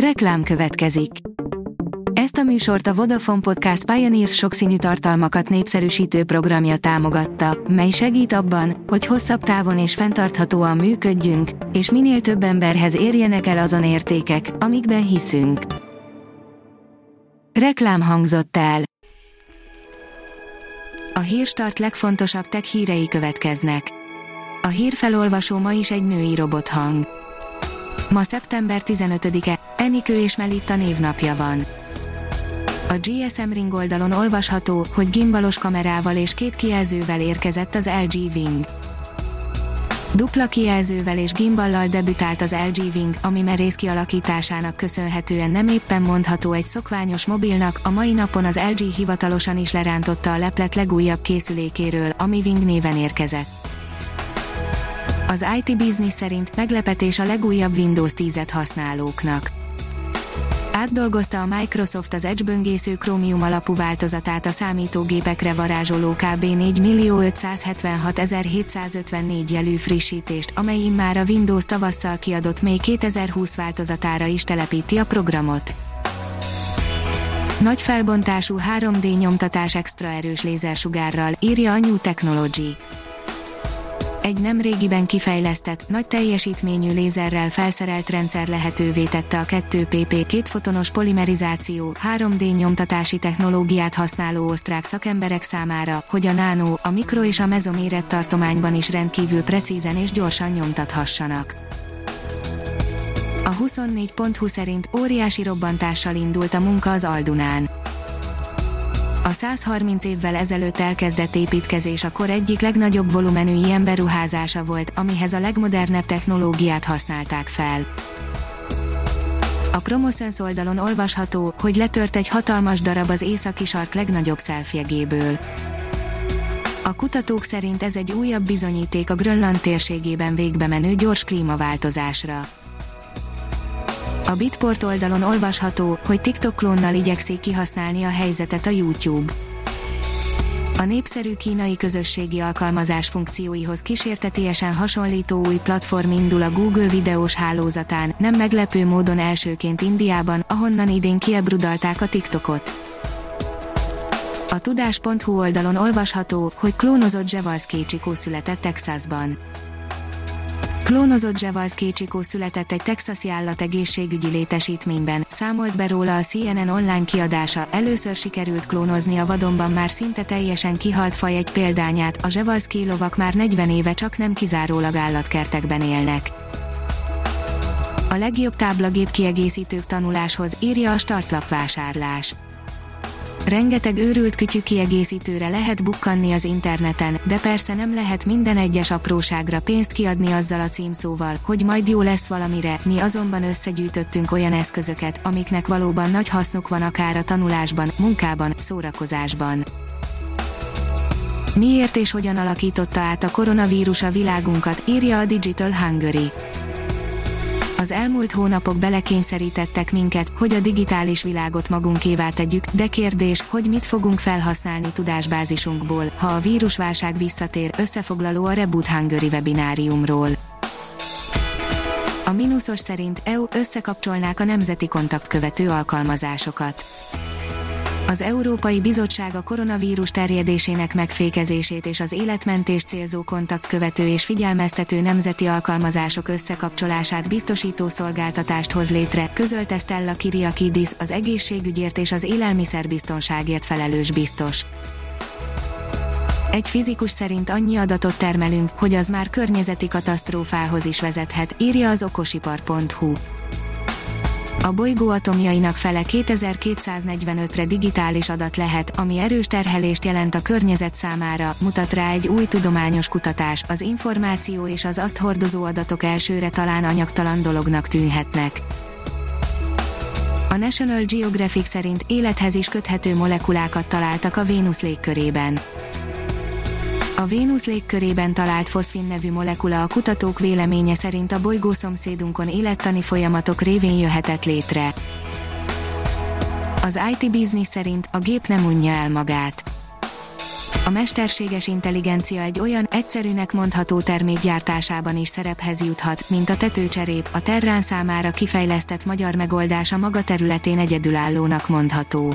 Reklám következik. Ezt a műsort a Vodafone Podcast Pioneers sokszínű tartalmakat népszerűsítő programja támogatta, mely segít abban, hogy hosszabb távon és fenntarthatóan működjünk, és minél több emberhez érjenek el azon értékek, amikben hiszünk. Reklám hangzott el. A hírstart legfontosabb tech hírei következnek. A hírfelolvasó ma is egy női robothang. Ma szeptember 15-e, Enikő és Melitta névnapja van. A GSM Ring oldalon olvasható, hogy gimbalos kamerával és két kijelzővel érkezett az LG Wing. Dupla kijelzővel és gimballal debütált az LG Wing, ami merész kialakításának köszönhetően nem éppen mondható egy szokványos mobilnak, a mai napon az LG hivatalosan is lerántotta a leplet legújabb készülékéről, ami Wing néven érkezett. Az IT Business szerint meglepetés a legújabb Windows 10-et használóknak. Átdolgozta a Microsoft az Edge böngésző Chromium alapú változatát a számítógépekre varázsoló kb. 4.576.754 jelű frissítést, amely immár a Windows tavasszal kiadott még 2020 változatára is telepíti a programot. Nagy felbontású 3D nyomtatás extra erős lézersugárral, írja a New Technology egy nem régiben kifejlesztett, nagy teljesítményű lézerrel felszerelt rendszer lehetővé tette a 2PP kétfotonos polimerizáció, 3D nyomtatási technológiát használó osztrák szakemberek számára, hogy a nano, a mikro és a mezoméret tartományban is rendkívül precízen és gyorsan nyomtathassanak. A 24.20 szerint óriási robbantással indult a munka az Aldunán a 130 évvel ezelőtt elkezdett építkezés a kor egyik legnagyobb volumenű ilyen beruházása volt, amihez a legmodernebb technológiát használták fel. A Promoszöns oldalon olvasható, hogy letört egy hatalmas darab az északi sark legnagyobb szelfjegéből. A kutatók szerint ez egy újabb bizonyíték a Grönland térségében végbe menő gyors klímaváltozásra. A Bitport oldalon olvasható, hogy TikTok klónnal igyekszik kihasználni a helyzetet a YouTube. A népszerű kínai közösségi alkalmazás funkcióihoz kísértetiesen hasonlító új platform indul a Google videós hálózatán, nem meglepő módon elsőként Indiában, ahonnan idén kiebrudalták a TikTokot. A tudás.hu oldalon olvasható, hogy klónozott Zsevalszki Csikó született Texasban. Klónozott Zsevalszki Csikó született egy texasi állategészségügyi létesítményben, számolt be róla a CNN online kiadása, először sikerült klónozni a vadonban már szinte teljesen kihalt faj egy példányát, a Zsevalszki lovak már 40 éve csak nem kizárólag állatkertekben élnek. A legjobb táblagép kiegészítők tanuláshoz írja a startlap vásárlás Rengeteg őrült kütyű kiegészítőre lehet bukkanni az interneten, de persze nem lehet minden egyes apróságra pénzt kiadni azzal a címszóval, hogy majd jó lesz valamire, mi azonban összegyűjtöttünk olyan eszközöket, amiknek valóban nagy hasznuk van akár a tanulásban, munkában, szórakozásban. Miért és hogyan alakította át a koronavírus a világunkat, írja a Digital Hungary az elmúlt hónapok belekényszerítettek minket, hogy a digitális világot magunkévá tegyük, de kérdés, hogy mit fogunk felhasználni tudásbázisunkból, ha a vírusválság visszatér, összefoglaló a Reboot Hungary webináriumról. A mínuszos szerint EU összekapcsolnák a nemzeti kontaktkövető alkalmazásokat az Európai Bizottság a koronavírus terjedésének megfékezését és az életmentés célzó kontaktkövető és figyelmeztető nemzeti alkalmazások összekapcsolását biztosító szolgáltatást hoz létre, közölte Stella Kiriakidis, az egészségügyért és az élelmiszerbiztonságért felelős biztos. Egy fizikus szerint annyi adatot termelünk, hogy az már környezeti katasztrófához is vezethet, írja az okosipar.hu a bolygó atomjainak fele 2245-re digitális adat lehet, ami erős terhelést jelent a környezet számára, mutat rá egy új tudományos kutatás, az információ és az azt hordozó adatok elsőre talán anyagtalan dolognak tűnhetnek. A National Geographic szerint élethez is köthető molekulákat találtak a Vénusz légkörében. A Vénusz légkörében talált foszfin nevű molekula a kutatók véleménye szerint a bolygó szomszédunkon élettani folyamatok révén jöhetett létre. Az IT Business szerint a gép nem unja el magát. A mesterséges intelligencia egy olyan, egyszerűnek mondható termék gyártásában is szerephez juthat, mint a tetőcserép, a Terrán számára kifejlesztett magyar megoldás a maga területén egyedülállónak mondható.